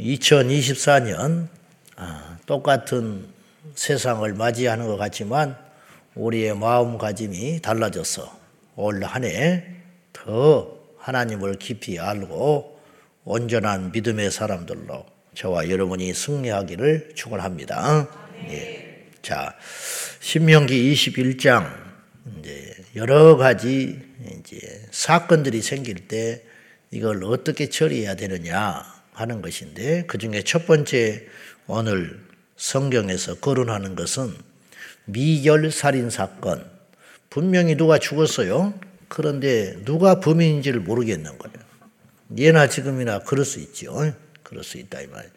2024년 아, 똑같은 세상을 맞이하는 것 같지만 우리의 마음가짐이 달라져서 올 한 해 더 하나님을 깊이 알고 온전한 믿음의 사람들로 저와 여러분이 승리하기를 축원합니다. 예. 자, 신명기 21장 이제 여러 가지 이제 사건들이 생길 때 이걸 어떻게 처리해야 되느냐 하는 것인데 그 중에 첫 번째 오늘 성경에서 거론하는 것은 미결 살인 사건. 분명히 누가 죽었어요. 그런데 누가 범인인지를 모르겠는 거예요. 예나 지금이나 그럴 수 있죠. 그럴 수 있다 이 말.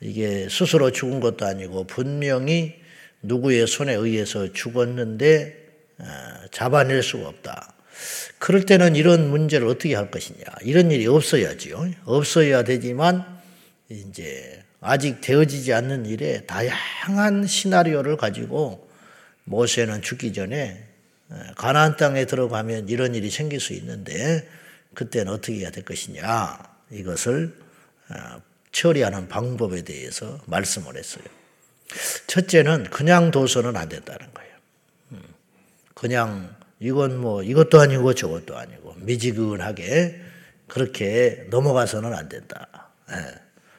이게 스스로 죽은 것도 아니고 분명히 누구의 손에 의해서 죽었는데 아, 잡아낼 수가 없다. 그럴 때는 이런 문제를 어떻게 할 것이냐. 이런 일이 없어야지요. 없어야 되지만 이제 아직 되어지지 않는 일에 다양한 시나리오를 가지고 모세는 죽기 전에 가나안 땅에 들어가면 이런 일이 생길 수 있는데 그때는 어떻게 해야 될 것이냐 이것을 처리하는 방법에 대해서 말씀을 했어요. 첫째는 그냥 둬서는 안 된다는 거예요. 음, 그냥 이건 뭐 이것도 아니고 저것도 아니고 미지근하게 그렇게 넘어가서는 안 된다.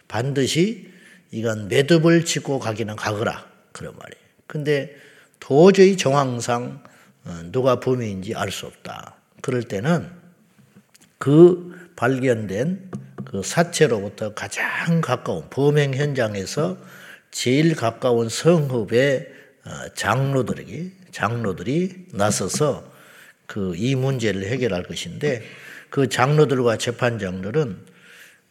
반드시 이건 매듭을 짓고 가기는 가거라. 그런 말이에요. 근데 도저히 정황상 어, 누가 범인인지 알 수 없다. 그럴 때는 그 발견된 그 사체로부터 가장 가까운 범행 현장에서 제일 가까운 성읍의 어, 장로들에게 장로들이 나서서 그 이 문제를 해결할 것인데 그 장로들과 재판장들은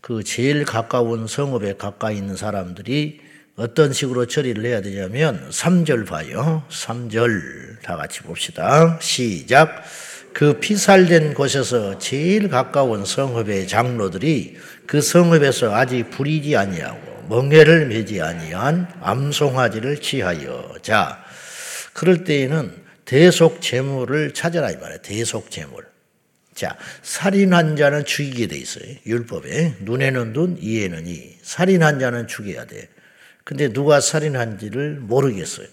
그 제일 가까운 성읍에 가까이 있는 사람들이 어떤 식으로 처리를 해야 되냐면 3절 봐요. 3절 다 같이 봅시다. 시작. 그 피살된 곳에서 제일 가까운 성읍의 장로들이 그 성읍에서 아직 부리지 아니하고 멍해를 매지 아니한 암송아지를 취하여 자 그럴 때에는 대속 제물을 찾아라 이 말이에요. 대속 제물. 자, 살인한 자는 죽이게 돼 있어요. 율법에. 눈에는 눈, 이에는 이. 살인한 자는 죽여야 돼. 근데 누가 살인한지를 모르겠어요.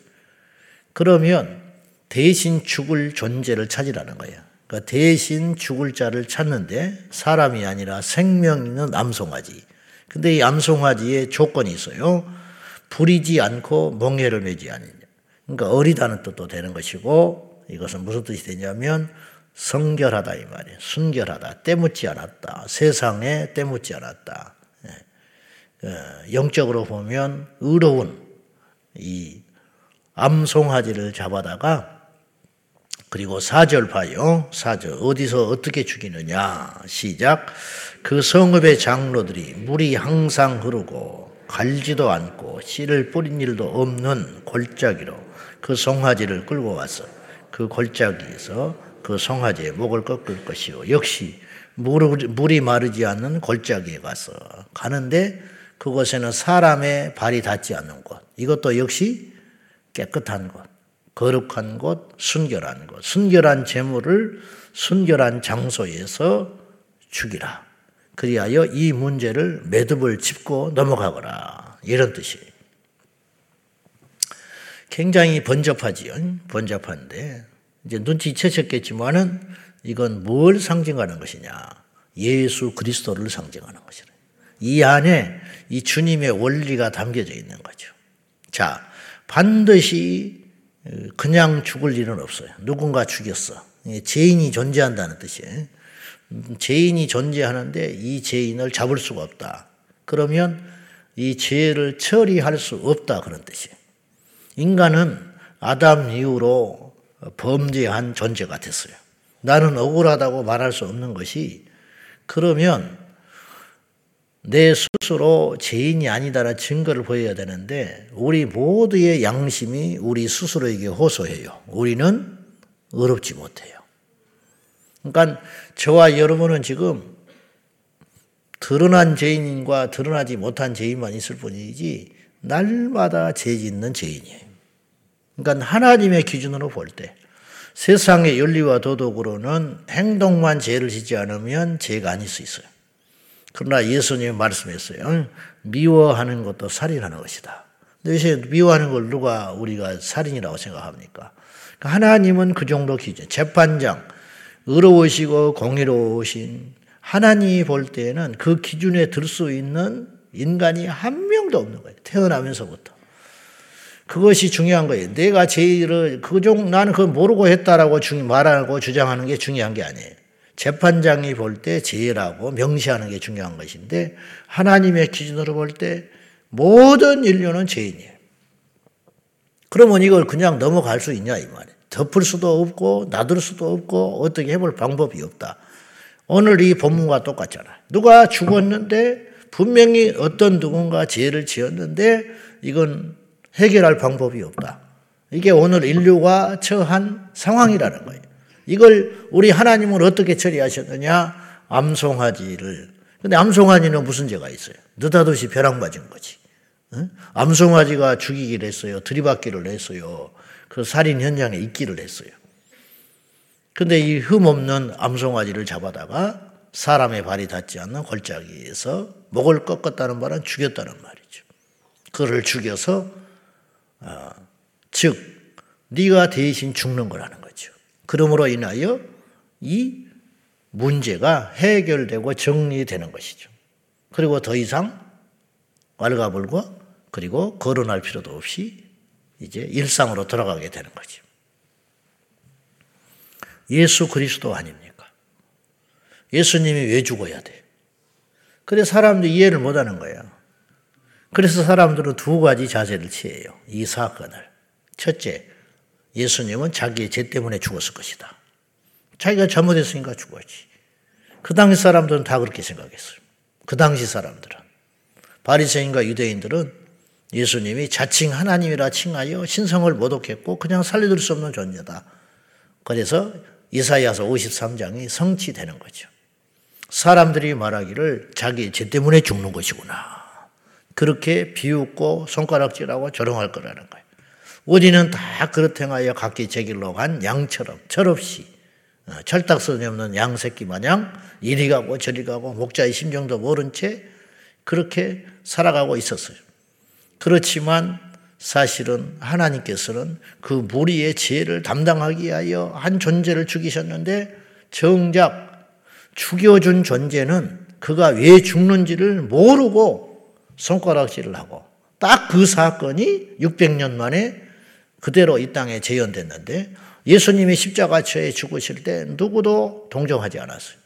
그러면 대신 죽을 존재를 찾으라는 거예요. 그러니까 대신 죽을 자를 찾는데 사람이 아니라 생명 있는 암송아지. 근데 이 암송아지에 조건이 있어요. 부리지 않고 멍해를 매지 않느냐. 그러니까 어리다는 뜻도 되는 것이고 이것은 무슨 뜻이 되냐면 성결하다 이 말이에요. 순결하다. 때묻지 않았다. 세상에 때묻지 않았다. 예. 어, 영적으로 보면 의로운 이 암송아지를 잡아다가 그리고 사절 봐요. 사절 어디서 어떻게 죽이느냐. 시작. 그 성읍의 장로들이 물이 항상 흐르고 갈지도 않고 씨를 뿌린 일도 없는 골짜기로 그 송아지를 끌고 와서 그 골짜기에서 그 송아지의 목을 꺾을 것이요. 역시 물이 마르지 않는 골짜기에 가서 가는데 그곳에는 사람의 발이 닿지 않는 곳. 이것도 역시 깨끗한 곳, 거룩한 곳, 순결한 곳. 순결한 재물을 순결한 장소에서 죽이라. 그리하여 이 문제를 매듭을 짚고 넘어가거라. 이런 뜻이에요. 굉장히 번잡하지요. 번잡한데 이제 눈치채셨겠지만은 이건 뭘 상징하는 것이냐? 예수 그리스도를 상징하는 것이래. 이 안에 이 주님의 원리가 담겨져 있는 거죠. 자, 반드시 그냥 죽을 일은 없어요. 누군가 죽였어. 죄인이 존재한다는 뜻이에요. 죄인이 존재하는데 이 죄인을 잡을 수가 없다. 그러면 이 죄를 처리할 수 없다. 그런 뜻이에요. 인간은 아담 이후로 범죄한 존재가 됐어요. 나는 억울하다고 말할 수 없는 것이 그러면 내 스스로 죄인이 아니다라는 증거를 보여야 되는데 우리 모두의 양심이 우리 스스로에게 호소해요. 우리는 어렵지 못해요. 그러니까 저와 여러분은 지금 드러난 죄인과 드러나지 못한 죄인만 있을 뿐이지 날마다 죄 짓는 죄인이에요. 그러니까 하나님의 기준으로 볼 때 세상의 윤리와 도덕으로는 행동만 죄를 짓지 않으면 죄가 아닐 수 있어요. 그러나 예수님이 말씀했어요. 미워하는 것도 살인하는 것이다. 근데 미워하는 걸 누가 우리가 살인이라고 생각합니까? 그러니까 하나님은 그 정도 기준. 재판장, 의로우시고 공의로우신 하나님이 볼 때에는 그 기준에 들 수 있는 인간이 한 명도 없는 거예요. 태어나면서부터. 그것이 중요한 거예요. 내가 제일을, 그종, 나는 그걸 모르고 했다라고 말하고 주장하는 게 중요한 게 아니에요. 재판장이 볼 때 제일하고 명시하는 게 중요한 것인데, 하나님의 기준으로 볼 때 모든 인류는 죄인이에요. 그러면 이걸 그냥 넘어갈 수 있냐, 이 말이에요. 덮을 수도 없고, 놔둘 수도 없고, 어떻게 해볼 방법이 없다. 오늘 이 본문과 똑같잖아. 누가 죽었는데, 분명히 어떤 누군가 죄를 지었는데, 이건 해결할 방법이 없다. 이게 오늘 인류가 처한 상황이라는 거예요. 이걸 우리 하나님은 어떻게 처리하셨느냐? 암송아지를. 근데 암송아지는 무슨 죄가 있어요? 느닷없이 벼락 맞은 거지. 응? 암송아지가 죽이기를 했어요. 들이받기를 했어요. 그 살인 현장에 있기를 했어요. 근데 이 흠없는 암송아지를 잡아다가 사람의 발이 닿지 않는 골짜기에서 목을 꺾었다는 말은 죽였다는 말이죠. 그를 죽여서 어, 즉 네가 대신 죽는 거라는 거죠. 그러므로 인하여 이 문제가 해결되고 정리되는 것이죠. 그리고 더 이상 왈가불고 그리고 거론할 필요도 없이 이제 일상으로 돌아가게 되는 거죠. 예수 그리스도 아닙니까? 예수님이 왜 죽어야 돼? 그래 사람들이 이해를 못 하는 거예요. 그래서 사람들은 두 가지 자세를 취해요. 이 사건을. 첫째, 예수님은 자기의 죄 때문에 죽었을 것이다. 자기가 잘못했으니까 죽었지. 그 당시 사람들은 다 그렇게 생각했어요. 그 당시 사람들은. 바리새인과 유대인들은 예수님이 자칭 하나님이라 칭하여 신성을 모독했고 그냥 살려둘 수 없는 존재다. 그래서 이사야서 53장이 성취되는 거죠. 사람들이 말하기를 자기 죄 때문에 죽는 것이구나. 그렇게 비웃고 손가락질하고 조롱할 거라는 거예요. 우리는 다 그렇게 하여 각기 제 길로 간 양처럼 철없이 어, 철딱선이 없는 양 새끼 마냥 이리 가고 저리 가고 목자의 심정도 모른 채 그렇게 살아가고 있었어요. 그렇지만 사실은 하나님께서는 그 무리의 죄를 담당하기 위하여 한 존재를 죽이셨는데 정작 죽여준 존재는 그가 왜 죽는지를 모르고 손가락질을 하고 딱 그 사건이 600년 만에 그대로 이 땅에 재현됐는데 예수님이 십자가처에 죽으실 때 누구도 동정하지 않았어요.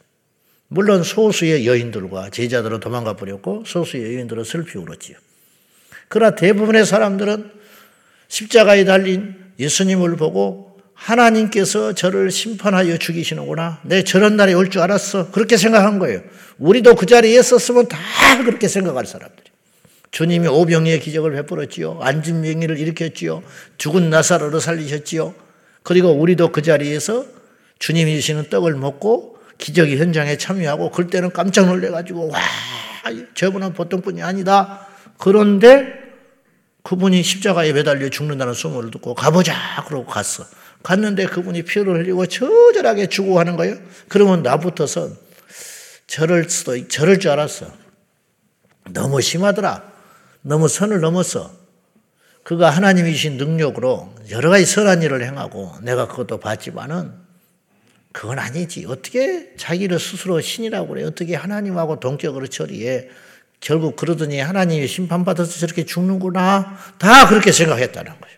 물론 소수의 여인들과 제자들은 도망가 버렸고 소수의 여인들은 슬피 울었지요. 그러나 대부분의 사람들은 십자가에 달린 예수님을 보고 하나님께서 저를 심판하여 죽이시는구나. 내 저런 날이 올 줄 알았어. 그렇게 생각한 거예요. 우리도 그 자리에 있었으면 다 그렇게 생각할 사람들이. 주님이 오병이의 기적을 베풀었지요. 명의를 일으켰지요. 죽은 나사로를 살리셨지요. 그리고 우리도 그 자리에서 주님이 주시는 떡을 먹고 기적의 현장에 참여하고 그때는 깜짝 놀래가지고 와 저분은 보통 분이 아니다. 그런데 그분이 십자가에 매달려 죽는다는 소문을 듣고 가보자 그러고 갔어. 갔는데 그분이 피를 흘리고 처절하게 죽어가는 거예요. 그러면 나부터선 저럴 수도 저럴 줄 알았어. 너무 심하더라. 너무 선을 넘었어. 그가 하나님이 주신 능력으로 여러 가지 선한 일을 행하고 내가 그것도 봤지만은 그건 아니지. 어떻게 자기를 스스로 신이라고 그래? 어떻게 하나님하고 동격으로 처리해? 결국 그러더니 하나님이 심판받아서 저렇게 죽는구나. 다 그렇게 생각했다는 거예요.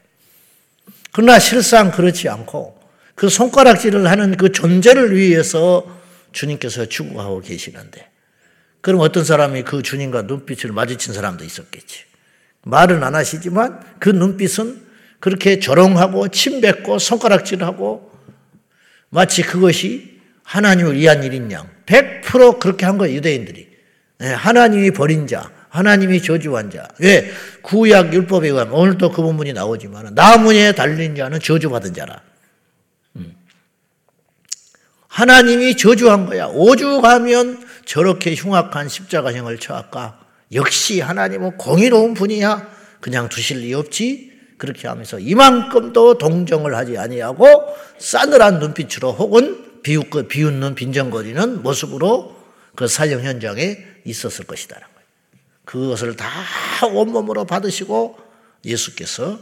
그러나 실상 그렇지 않고 그 손가락질을 하는 그 존재를 위해서 주님께서 죽어가고 계시는데 그럼 어떤 사람이 그 주님과 눈빛을 마주친 사람도 있었겠지. 말은 안 하시지만 그 눈빛은 그렇게 조롱하고 침뱉고 손가락질하고 마치 그것이 하나님을 위한 일인 양. 100% 그렇게 한 거예요, 유대인들이. 예, 하나님이 버린 자, 하나님이 저주한 자. 왜? 구약 율법에 의하면, 오늘도 그 본문이 나오지만, 나무에 달린 자는 저주받은 자라. 음. 하나님이 저주한 거야. 오죽하면 저렇게 흉악한 십자가형을 쳐할까? 역시 하나님은 공의로운 분이야. 그냥 두실 리 없지. 그렇게 하면서 이만큼도 동정을 하지 아니하고 싸늘한 눈빛으로 혹은 비웃고 비웃는 빈정거리는 모습으로 그 사형 현장에 있었을 거예요. 그것을 다 온몸으로 받으시고 예수께서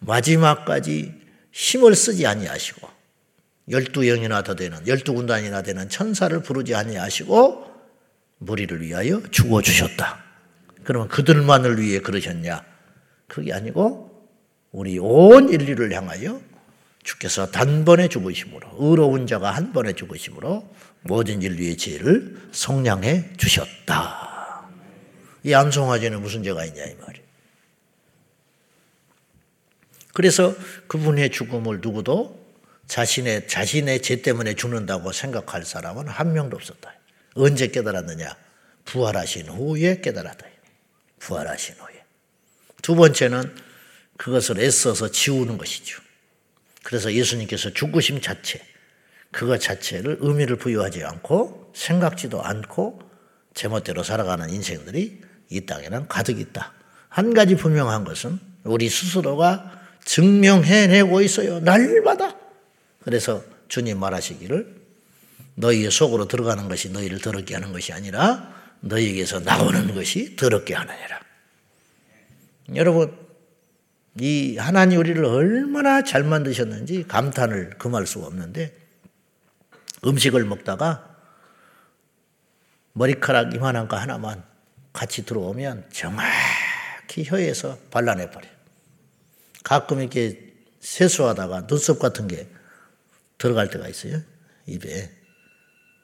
마지막까지 힘을 쓰지 아니하시고 열두 영이나 더 되는 열두 군단이나 되는 천사를 부르지 아니하시고 무리를 위하여 죽어 주셨다. 그러면 그들만을 위해 그러셨냐? 그게 아니고 우리 온 인류를 향하여 주께서 단번에 죽으심으로 의로운 자가 한 번에 죽으심으로 모든 인류의 죄를 성량해 주셨다. 이 암송화제는 무슨 죄가 있냐 이 말이에요. 그래서 그분의 죽음을 누구도 자신의 자신의 죄 때문에 죽는다고 생각할 사람은 한 명도 없었다. 언제 깨달았느냐? 부활하신 후에 깨달았다. 부활하신 후에. 두 번째는 그것을 애써서 지우는 것이죠. 그래서 예수님께서 죽으심 자체, 그것 자체를 의미를 부여하지 않고 생각지도 않고 제멋대로 살아가는 인생들이 이 땅에는 가득 있다. 한 가지 분명한 것은 우리 스스로가 증명해내고 있어요. 날마다. 그래서 주님 말하시기를 너희의 속으로 들어가는 것이 너희를 더럽게 하는 것이 아니라 너희에게서 나오는 것이 더럽게 하느니라. 여러분, 이 하나님 우리를 얼마나 잘 만드셨는지 감탄을 금할 수가 없는데 음식을 먹다가 머리카락 이만한 거 하나만 같이 들어오면 정확히 혀에서 발라내버려요. 가끔 이렇게 세수하다가 눈썹 같은 게 들어갈 때가 있어요. 입에.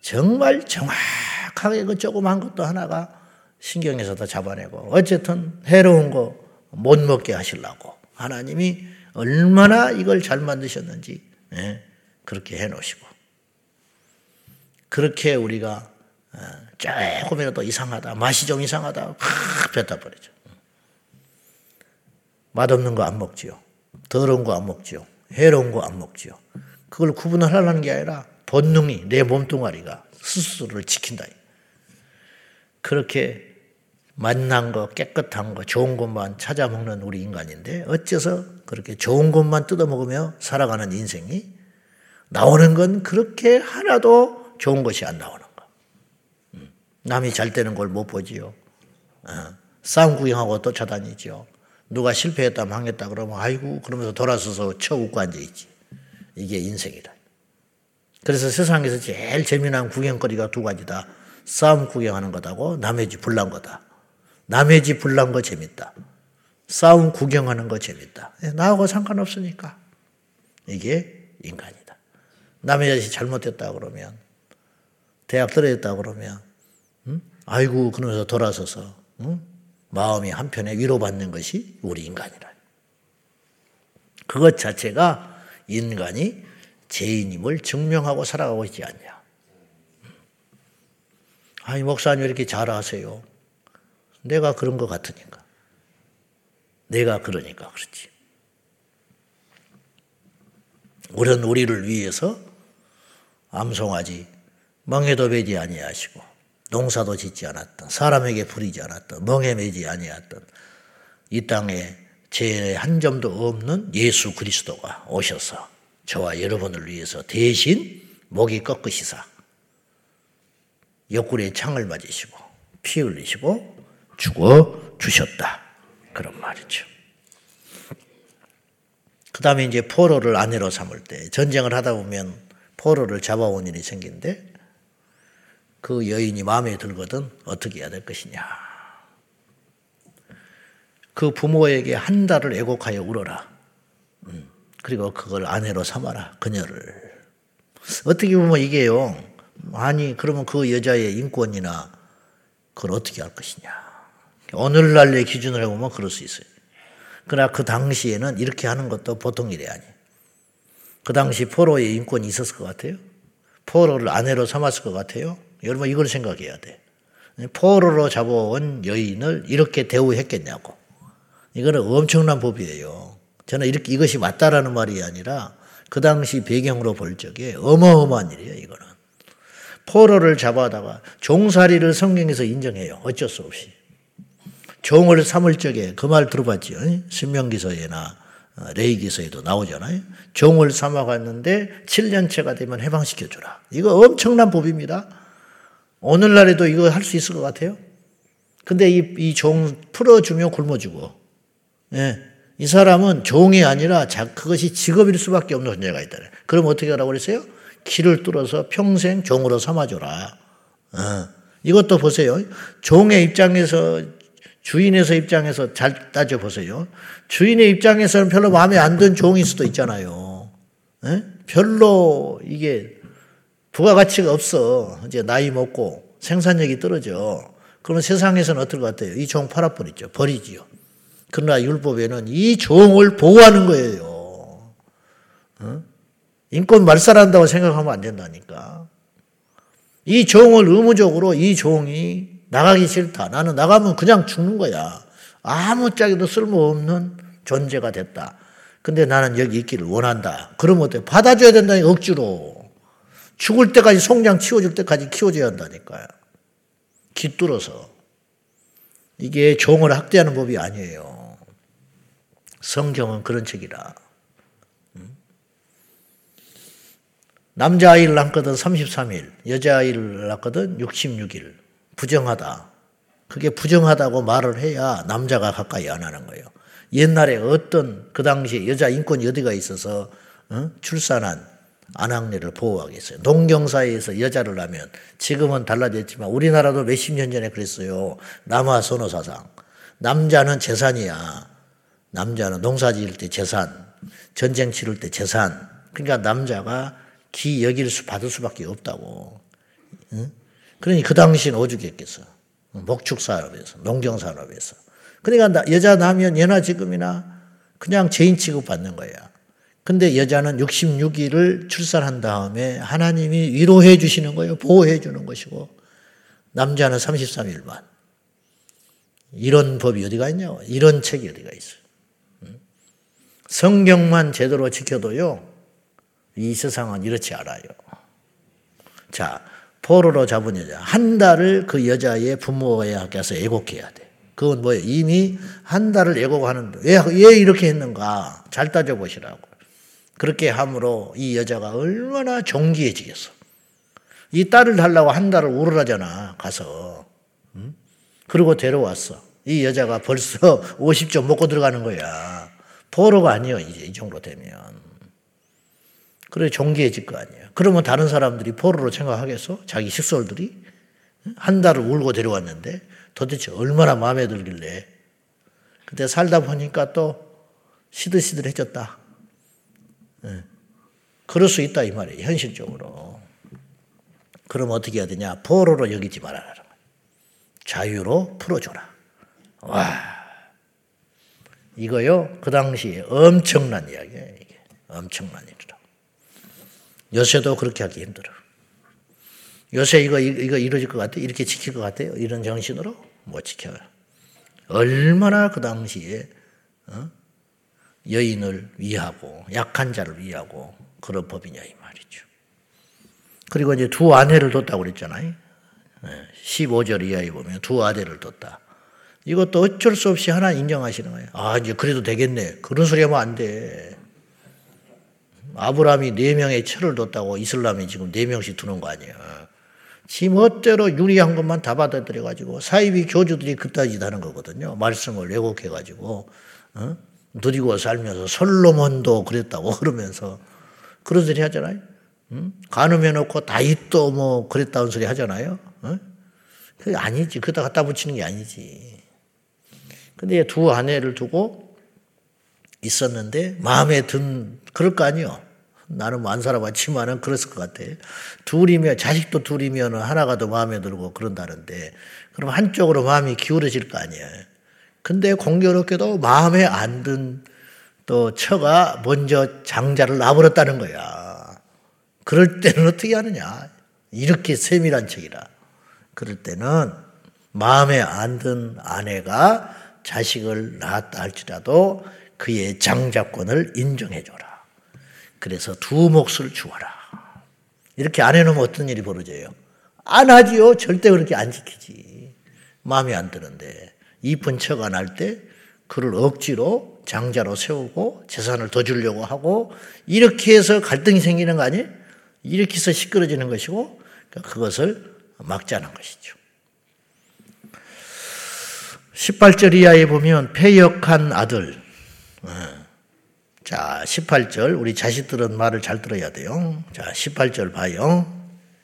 정말 정확하게 그 조그만 것도 하나가 신경에서 다 잡아내고 어쨌든 해로운 거 못 먹게 하시려고 하나님이 얼마나 이걸 잘 만드셨는지 예, 그렇게 해놓으시고 그렇게 우리가 어, 조금이라도 이상하다 맛이 좀 이상하다 확 뱉어 버리죠. 맛없는 거 안 먹지요. 더러운 거 안 먹지요. 해로운 거 안 먹지요. 그걸 구분하려는 게 아니라 본능이 내 몸뚱아리가 스스로를 지킨다. 그렇게 만난 거, 깨끗한 거, 좋은 것만 찾아 먹는 우리 인간인데 어째서 그렇게 좋은 것만 뜯어 먹으며 살아가는 인생이 나오는 건 그렇게 하나도 좋은 것이 안 나오는 거. 음, 남이 잘 되는 걸 못 보지요. 어, 싸움 구경하고 쫓아다니죠. 누가 실패했다 망했다 그러면 아이고 그러면서 돌아서서 쳐 웃고 앉아있지. 이게 인생이다. 그래서 세상에서 제일 재미난 구경거리가 두 가지다. 싸움 구경하는 거다고 남의 집 불난 거다. 남의 집 불난 거 재밌다. 싸움 구경하는 거 재밌다. 예, 나하고 상관없으니까. 이게 인간이다. 남의 자식 잘못됐다 그러면, 대학 떨어졌다 그러면, 응? 아이고, 그러면서 돌아서서, 응? 마음이 한편에 위로받는 것이 우리 인간이라. 그것 자체가 인간이 죄인임을 증명하고 살아가고 있지 않냐. 아니, 목사님 이렇게 잘하세요. 내가 그런 것 같으니까. 내가 그러니까 그렇지. 우리는 우리를 위해서 암송하지 멍에도 베지 아니하시고 농사도 짓지 않았던 사람에게 부리지 않았던 멍에 매지 아니했던 이 땅에 죄 한 점도 없는 예수 그리스도가 오셔서 저와 여러분을 위해서 대신 목이 꺾으시사 옆구리에 창을 맞으시고 피 흘리시고 죽어 주셨다. 그런 말이죠. 그 다음에 이제 포로를 아내로 삼을 때 전쟁을 하다 보면 포로를 잡아온 일이 생긴데 그 여인이 마음에 들거든 어떻게 해야 될 것이냐. 그 부모에게 한 달을 애곡하여 울어라. 음, 그리고 그걸 아내로 삼아라. 그녀를. 어떻게 보면 이게요. 아니, 그러면 그 여자의 인권이나 그걸 어떻게 할 것이냐. 오늘날의 기준으로 해보면 그럴 수 있어요. 그러나 그 당시에는 이렇게 하는 것도 보통 일이 아니에요. 그 당시 포로의 인권이 있었을 것 같아요. 포로를 아내로 삼았을 것 같아요. 여러분 이걸 생각해야 돼. 포로로 잡아온 여인을 이렇게 대우했겠냐고. 이거는 엄청난 법이에요. 저는 이렇게 이것이 맞다라는 말이 아니라 그 당시 배경으로 볼 적에 어마어마한 일이에요, 이거는. 포로를 잡아다가 종살이를 성경에서 인정해요. 어쩔 수 없이. 종을 삼을 적에 그 말 들어봤죠. 신명기서에나 어, 레이기서에도 나오잖아요. 종을 삼아갔는데 7년째가 되면 해방시켜주라. 이거 엄청난 법입니다. 오늘날에도 이거 할 수 있을 것 같아요? 근데 이, 이 종 풀어주면 굶어주고, 예. 이 사람은 종이 아니라 자, 그것이 직업일 수밖에 없는 존재가 있다. 그럼 어떻게 하라고 그랬어요? 길을 뚫어서 평생 종으로 삼아줘라. 어. 이것도 보세요. 종의 입장에서 주인에서 입장에서 잘 따져 보세요. 주인의 입장에서는 별로 마음에 안 든 종일 수도 있잖아요. 에? 별로 이게 부가가치가 없어. 이제 나이 먹고 생산력이 떨어져. 그러면 세상에서는 어떨 것 같아요? 이 종 팔아버리죠. 버리지요. 그러나 율법에는 이 종을 보호하는 거예요. 어? 인권 말살한다고 생각하면 안 된다니까. 이 종을 의무적으로 이 종이 나가기 싫다. 나는 나가면 그냥 죽는 거야. 아무짝에도 쓸모없는 존재가 됐다. 근데 나는 여기 있기를 원한다. 그러면 어때? 받아줘야 된다니, 억지로. 죽을 때까지 송장 치워줄 때까지 키워줘야 한다니까요. 깃들어서. 이게 종을 학대하는 법이 아니에요. 성경은 그런 책이라. 남자아이를 낳거든 33일, 여자아이를 낳거든 66일. 부정하다. 그게 부정하다고 말을 해야 남자가 가까이 안 하는 거예요. 옛날에 어떤 그 당시에 여자 인권이 어디가 있어서 어? 출산한 안학례를 보호하겠어요. 농경사회에서 여자를 낳으면 지금은 달라졌지만 우리나라도 몇십 년 전에 그랬어요. 남아 선호 사상. 남자는 재산이야. 남자는 농사 지을 때 재산, 전쟁 치를 때 재산. 그러니까 남자가 기 여길 수 받을 수밖에 없다고. 응? 그러니 그 당시는 오죽했겠어. 목축 산업에서, 농경 산업에서. 그러니까 여자 나면 예나 지금이나 그냥 죄인 취급 받는 거야. 근데 여자는 66일을 출산한 다음에 하나님이 위로해 주시는 거예요. 보호해 주는 것이고 남자는 33일만. 이런 법이 어디가 있냐고. 이런 책이 어디가 있어요. 성경만 제대로 지켜도요. 이 세상은 이렇지 않아요. 자, 포로로 잡은 여자. 한 달을 그 여자의 부모에게서 애곡해야 돼. 그건 뭐예요? 이미 한 달을 애곡하는데 왜, 왜 이렇게 했는가? 잘 따져보시라고. 그렇게 함으로 이 여자가 얼마나 정기해지겠어. 이 딸을 달라고 한 달을 울으라잖아, 가서. 응? 그리고 데려왔어. 이 여자가 벌써 50점 먹고 들어가는 거야. 포로가 아니요, 이제 이 정도 되면. 그래 종기해질 거 아니에요. 그러면 다른 사람들이 포로로 생각하겠어? 자기 식솔들이 한 달을 울고 데려왔는데 도대체 얼마나 마음에 들길래 그때 살다 보니까 또 시들시들해졌다. 예. 그럴 수 있다 이 말이에요. 현실적으로. 그럼 어떻게 해야 되냐? 포로로 여기지 말아라. 자유로 풀어줘라. 와, 이거요. 그 당시에 엄청난 이야기예요. 이게 엄청난 일. 요새도 그렇게 하기 힘들어. 요새 이거, 이거 이루어질 것 같아? 이렇게 지킬 것 같아요? 이런 정신으로? 못 지켜요. 얼마나 그 당시에, 어? 여인을 위하고, 약한 자를 위하고, 그런 법이냐, 이 말이죠. 그리고 이제 두 아내를 뒀다고 그랬잖아요. 15절 이하에 보면 두 아내를 뒀다. 이것도 어쩔 수 없이 하나 인정하시는 거예요. 아, 이제 그래도 되겠네. 그런 소리 하면 안 돼. 아브라함이 네 명의 철을 뒀다고 이슬람이 지금 네 명씩 두는 거 아니에요. 지 멋대로 유리한 것만 다 받아들여가지고 사이비 교주들이 그따짓 하는 거거든요. 말씀을 왜곡해가지고 어? 누리고 살면서 솔로몬도 그랬다고 그러면서 그런 소리 하잖아요. 응? 간음해놓고 다윗도 뭐 그랬다는 소리 하잖아요. 어? 그게 아니지. 그다 갖다 붙이는 게 아니지. 근데 두 아내를 두고 있었는데 마음에 든 그럴 거 아니요. 나는 안 살아봤지만은 그랬을 것 같아. 둘이면, 자식도 둘이면 하나가 더 마음에 들고 그런다는데, 그럼 한쪽으로 마음이 기울어질 거 아니에요. 근데 공교롭게도 마음에 안 든 또 처가 먼저 장자를 놔버렸다는 거야. 그럴 때는 어떻게 하느냐. 이렇게 세밀한 책이라. 그럴 때는 마음에 안 든 아내가 자식을 낳았다 할지라도 그의 장자권을 인정해줘라. 그래서 두 몫을 주어라. 이렇게 안 해놓으면 어떤 일이 벌어져요? 안 하지요. 절대 그렇게 안 지키지. 마음에 안 드는데. 이쁜 척 안 할 때 그를 억지로 장자로 세우고 재산을 더 주려고 하고 이렇게 해서 갈등이 생기는 거 아니에요? 이렇게 해서 시끄러지는 것이고 그러니까 그것을 막자는 것이죠. 18절 이하에 보면 폐역한 아들. 어. 자, 18절 우리 자식들은 말을 잘 들어야 돼요. 자, 18절 봐요.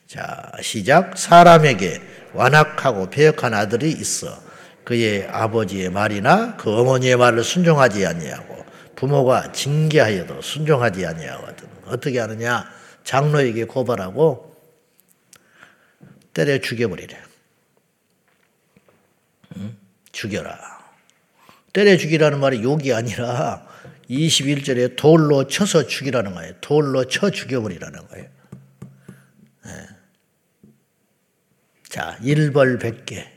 자, 시작. 사람에게 완악하고 폐역한 아들이 있어. 그의 아버지의 말이나 그 어머니의 말을 순종하지 아니하고 부모가 징계하여도 순종하지 아니하거든. 어떻게 하느냐? 장로에게 고발하고 때려 죽여버리래. 응? 죽여라. 때려 죽이라는 말이 욕이 아니라 21절에 돌로 쳐서 죽이라는 거예요. 돌로 쳐 죽여버리라는 거예요. 네. 자, 일벌 백개.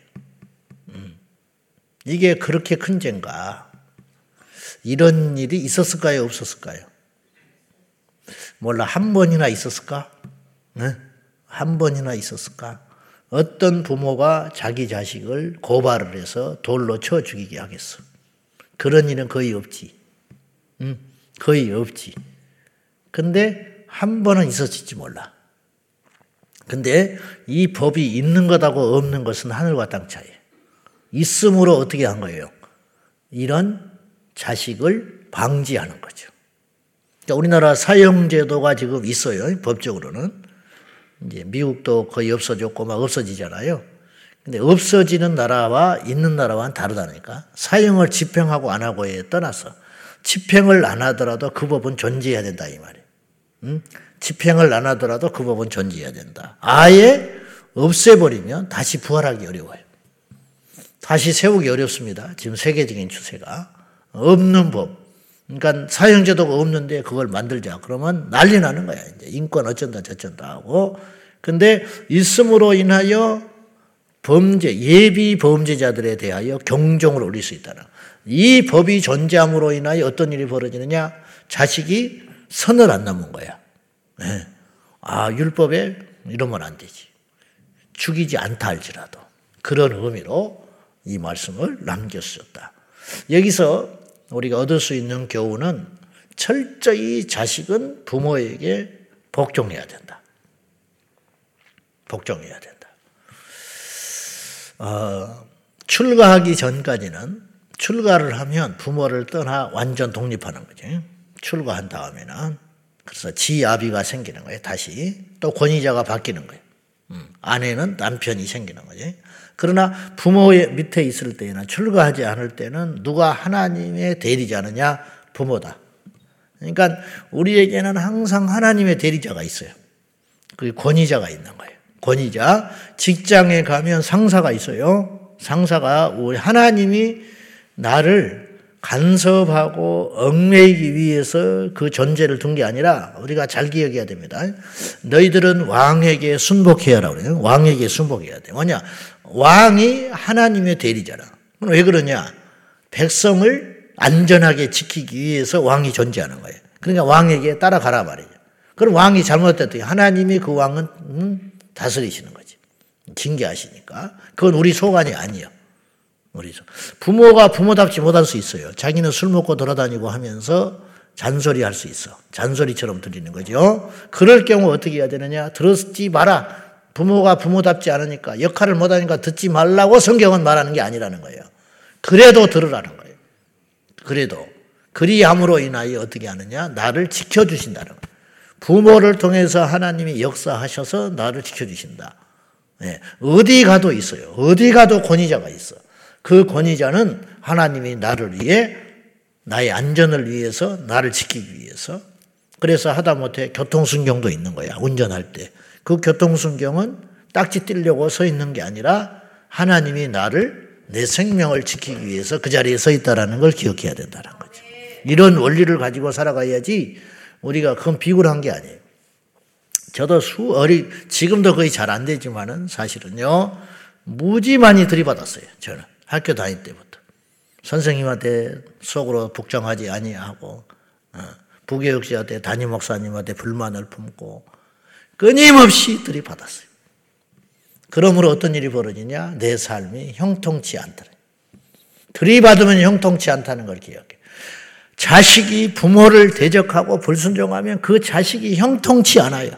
음. 이게 그렇게 큰 죄인가? 이런 일이 있었을까요? 없었을까요? 몰라, 한 번이나 있었을까? 네? 한 번이나 있었을까? 어떤 부모가 자기 자식을 고발을 해서 돌로 쳐 죽이게 하겠어. 그런 일은 거의 없지. 응? 거의 없지. 근데 한 번은 있었을지 몰라. 근데 이 법이 있는 것하고 없는 것은 하늘과 땅 차이. 있음으로 어떻게 한 거예요? 이런 자식을 방지하는 거죠. 그러니까 우리나라 사형제도가 지금 있어요. 법적으로는. 이제 미국도 거의 없어졌고 막 없어지잖아요. 근데 없어지는 나라와 있는 나라와는 다르다니까. 사형을 집행하고 안 하고에 떠나서 집행을 안 하더라도 그 법은 존재해야 된다 이 말이에요. 응? 집행을 안 하더라도 그 법은 존재해야 된다. 아예 없애버리면 다시 부활하기 어려워요. 다시 세우기 어렵습니다. 지금 세계적인 추세가. 없는 법. 그러니까 사형제도가 없는데 그걸 만들자. 그러면 난리 나는 거야. 이제 인권 어쩐다 저쩐다 하고. 근데 있음으로 인하여 범죄, 예비 범죄자들에 대하여 경종을 올릴 수 있다는. 이 법이 존재함으로 인하여 어떤 일이 벌어지느냐? 자식이 선을 안 넘은 거야. 네. 아, 율법에 이러면 안 되지. 죽이지 않다 할지라도. 그런 의미로 이 말씀을 남겼었다. 여기서 우리가 얻을 수 있는 교훈은 철저히 자식은 부모에게 복종해야 된다. 복종해야 된다. 어, 출가하기 전까지는 출가를 하면 부모를 떠나 완전 독립하는 거죠. 출가한 다음에는 그래서 지아비가 생기는 거예요. 다시 또 권위자가 바뀌는 거예요. 음, 아내는 남편이 생기는 거죠. 그러나 부모의 밑에 있을 때나 출가하지 않을 때는 누가 하나님의 대리자느냐? 부모다. 그러니까 우리에게는 항상 하나님의 대리자가 있어요. 그 권위자가 있는 거예요. 권위자. 직장에 가면 상사가 있어요. 상사가 우리 하나님이 나를 간섭하고 얽매이기 위해서 그 존재를 둔 게 아니라 우리가 잘 기억해야 됩니다. 너희들은 왕에게 순복해야 하라고 그래요. 왕에게 순복해야 돼. 뭐냐? 왕이 하나님의 대리잖아. 왜 그러냐? 백성을 안전하게 지키기 위해서 왕이 존재하는 거예요. 그러니까 왕에게 따라가라 말이죠. 그럼 왕이 잘못했더니 하나님이 그 왕은 음, 다스리시는 거지. 징계하시니까. 그건 우리 소관이 아니에요. 우리 부모가 부모답지 못할 수 있어요. 자기는 술 먹고 돌아다니고 하면서 잔소리 할 수 있어. 잔소리처럼 들리는 거죠. 그럴 경우 어떻게 해야 되느냐? 들었지 마라. 부모가 부모답지 않으니까 역할을 못하니까 듣지 말라고 성경은 말하는 게 아니라는 거예요. 그래도 들으라는 거예요. 그래도 그리함으로 인하여 어떻게 하느냐? 나를 지켜주신다는 거예요. 부모를 통해서 하나님이 역사하셔서 나를 지켜주신다. 네. 어디 가도 있어요. 어디 가도 권위자가 있어. 그 권위자는 하나님이 나를 위해 나의 안전을 위해서 나를 지키기 위해서 그래서 하다못해 교통순경도 있는 거야. 운전할 때. 그 교통순경은 딱지 띄려고 서 있는 게 아니라 하나님이 나를 내 생명을 지키기 위해서 그 자리에 서 있다라는 걸 기억해야 된다는 거죠. 이런 원리를 가지고 살아가야지 우리가 그건 비굴한 게 아니에요. 저도 수 어리 지금도 거의 잘 안 되지만은 사실은요 무지 많이 들이받았어요. 저는 학교 다닐 때부터 선생님한테 속으로 복종하지 아니하고 어, 부교육자한테 담임 목사님한테 불만을 품고 끊임없이 들이받았어요. 그러므로 어떤 일이 벌어지냐? 내 삶이 형통치 않더라. 들이받으면 형통치 않다는 걸 기억해. 자식이 부모를 대적하고 불순종하면 그 자식이 형통치 않아요.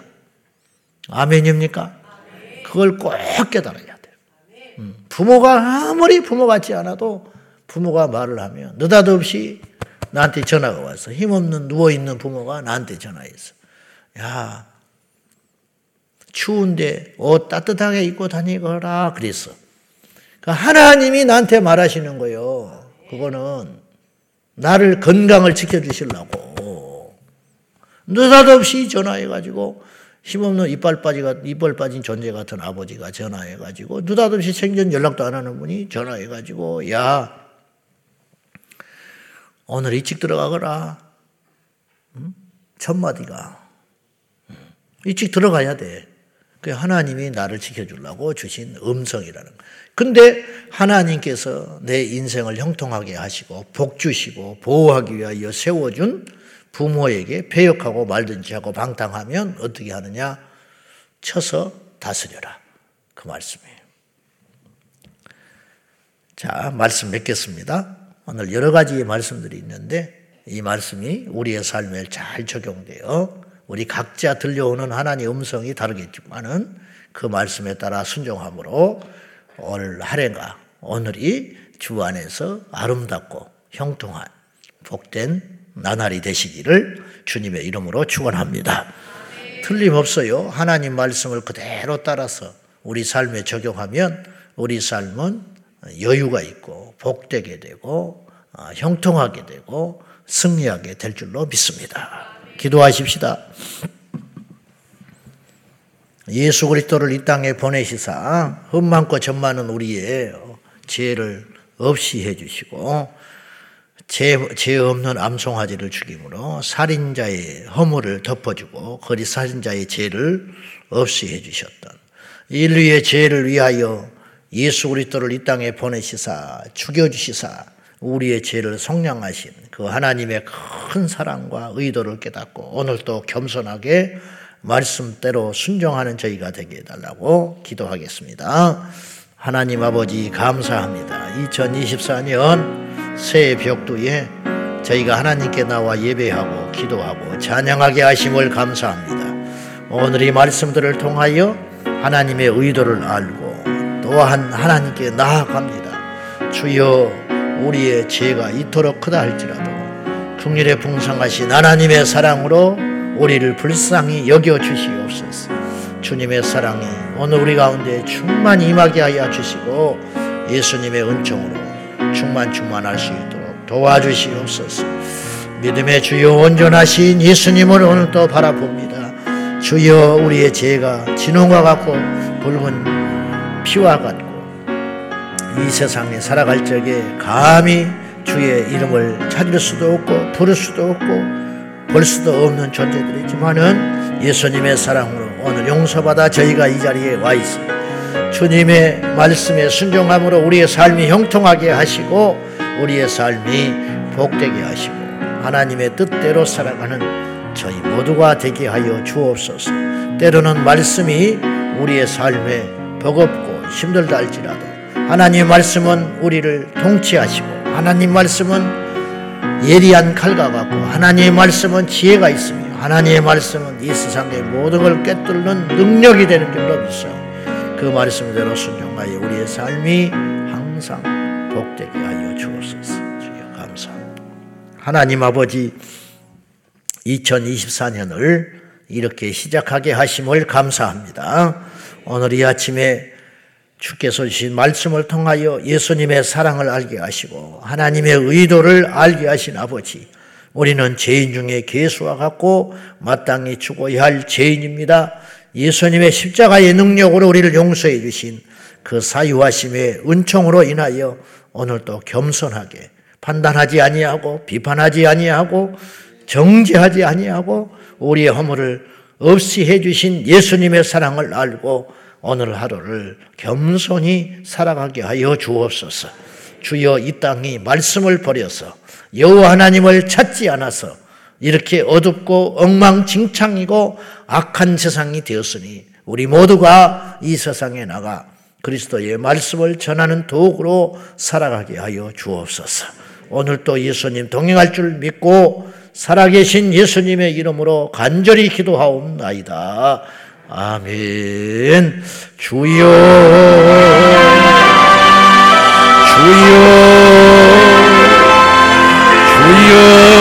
아멘입니까? 그 그걸 꼭 깨달아야 돼요. 음, 부모가 아무리 부모 같지 않아도 부모가 말을 하면 느닷없이 나한테 전화가 왔어. 힘없는 누워있는 부모가 나한테 전화했어. 야, 추운데 옷 따뜻하게 입고 다니거라. 그랬어. 그 하나님이 나한테 말하시는 거예요. 그거는 나를 건강을 지켜주시려고. 느닷없이 전화해가지고 힘없는 이빨 빠지가 이빨 빠진 존재 같은 아버지가 전화해가지고 느닷없이 생전 연락도 안 하는 분이 전화해가지고 야 오늘 일찍 들어가거라. 응? 첫 마디가 일찍 들어가야 돼. 그 하나님이 나를 지켜주려고 주신 음성이라는 거. 근데 하나님께서 내 인생을 형통하게 하시고 복 주시고 보호하기 위하여 세워준 부모에게 배역하고 말든지 하고 방탕하면 어떻게 하느냐? 쳐서 다스려라. 그 말씀이에요. 자, 말씀 맺겠습니다. 오늘 여러 가지 말씀들이 있는데 이 말씀이 우리의 삶에 잘 적용되어 우리 각자 들려오는 하나님의 음성이 다르겠지만은 그 말씀에 따라 순종함으로 오늘 하루가 오늘이 주 안에서 아름답고 형통한 복된 나날이 되시기를 주님의 이름으로 축원합니다. 틀림없어요. 하나님 말씀을 그대로 따라서 우리 삶에 적용하면 우리 삶은 여유가 있고 복되게 되고 어, 형통하게 되고 승리하게 될 줄로 믿습니다. 기도하십시다. 예수 그리스도를 이 땅에 보내시사 흠 많고 점 많은 우리의 죄를 없이 해주시고 죄, 죄 없는 암송아지를 죽임으로 살인자의 허물을 덮어주고 거리 살인자의 죄를 없이 해주셨던 인류의 죄를 위하여 예수 그리스도를 이 땅에 보내시사 죽여주시사 우리의 죄를 속량하신 그 하나님의 큰 사랑과 의도를 깨닫고 오늘 또 겸손하게 말씀대로 순종하는 저희가 되게 해달라고 기도하겠습니다. 하나님 아버지 감사합니다. 2024년 새해 벽두에 저희가 하나님께 나와 예배하고 기도하고 찬양하게 하심을 감사합니다. 오늘 이 말씀들을 통하여 하나님의 의도를 알고 또한 하나님께 나아갑니다. 주여 우리의 죄가 이토록 크다 할지라도 풍일에 풍성하신 하나님의 사랑으로 우리를 불쌍히 여겨 주시옵소서. 주님의 사랑이 오늘 우리 가운데 충만히 임하게 하여 주시고 예수님의 은총으로 충만 충만할 수 있도록 도와주시옵소서. 믿음의 주요 온전하신 예수님을 오늘 또 바라봅니다. 주여 우리의 죄가 진홍과 같고 붉은 피와 같고 이 세상에 살아갈 적에 감히 주의 이름을 찾을 수도 없고 부를 수도 없고 볼 수도 없는 존재들이지만은 예수님의 사랑으로 오늘 용서받아 저희가 이 자리에 와 있습니다. 주님의 말씀에 순종함으로 우리의 삶이 형통하게 하시고 우리의 삶이 복되게 하시고 하나님의 뜻대로 살아가는 저희 모두가 되게 하여 주옵소서. 때로는 말씀이 우리의 삶에 버겁고 힘들다 할지라도 하나님 말씀은 우리를 통치하시고 하나님 말씀은 예리한 칼과 같고 하나님의 말씀은 지혜가 있으며 하나님의 말씀은 이 세상의 모든 걸 꿰뚫는 능력이 되는 줄로 믿어 그 말씀대로 순종하여 우리의 삶이 항상 복되게 하여 주옵소서. 주여 감사합니다. 하나님 아버지 2024년을 이렇게 시작하게 하심을 감사합니다. 오늘 이 아침에 주께서 주신 말씀을 통하여 예수님의 사랑을 알게 하시고 하나님의 의도를 알게 하신 아버지, 우리는 죄인 중에 개수와 같고 마땅히 죽어야 할 죄인입니다. 예수님의 십자가의 능력으로 우리를 용서해 주신 그 사유하심의 은총으로 인하여 오늘도 겸손하게 판단하지 아니하고 비판하지 아니하고 정죄하지 아니하고 우리의 허물을 없이 해 주신 예수님의 사랑을 알고 오늘 하루를 겸손히 살아가게 하여 주옵소서. 주여 이 땅이 말씀을 버려서 여호와 하나님을 찾지 않아서 이렇게 어둡고 엉망진창이고 악한 세상이 되었으니 우리 모두가 이 세상에 나가 그리스도의 말씀을 전하는 도구로 살아가게 하여 주옵소서. 오늘도 예수님 동행할 줄 믿고 살아계신 예수님의 이름으로 간절히 기도하옵나이다. 아멘. 주여, 주여, 주여.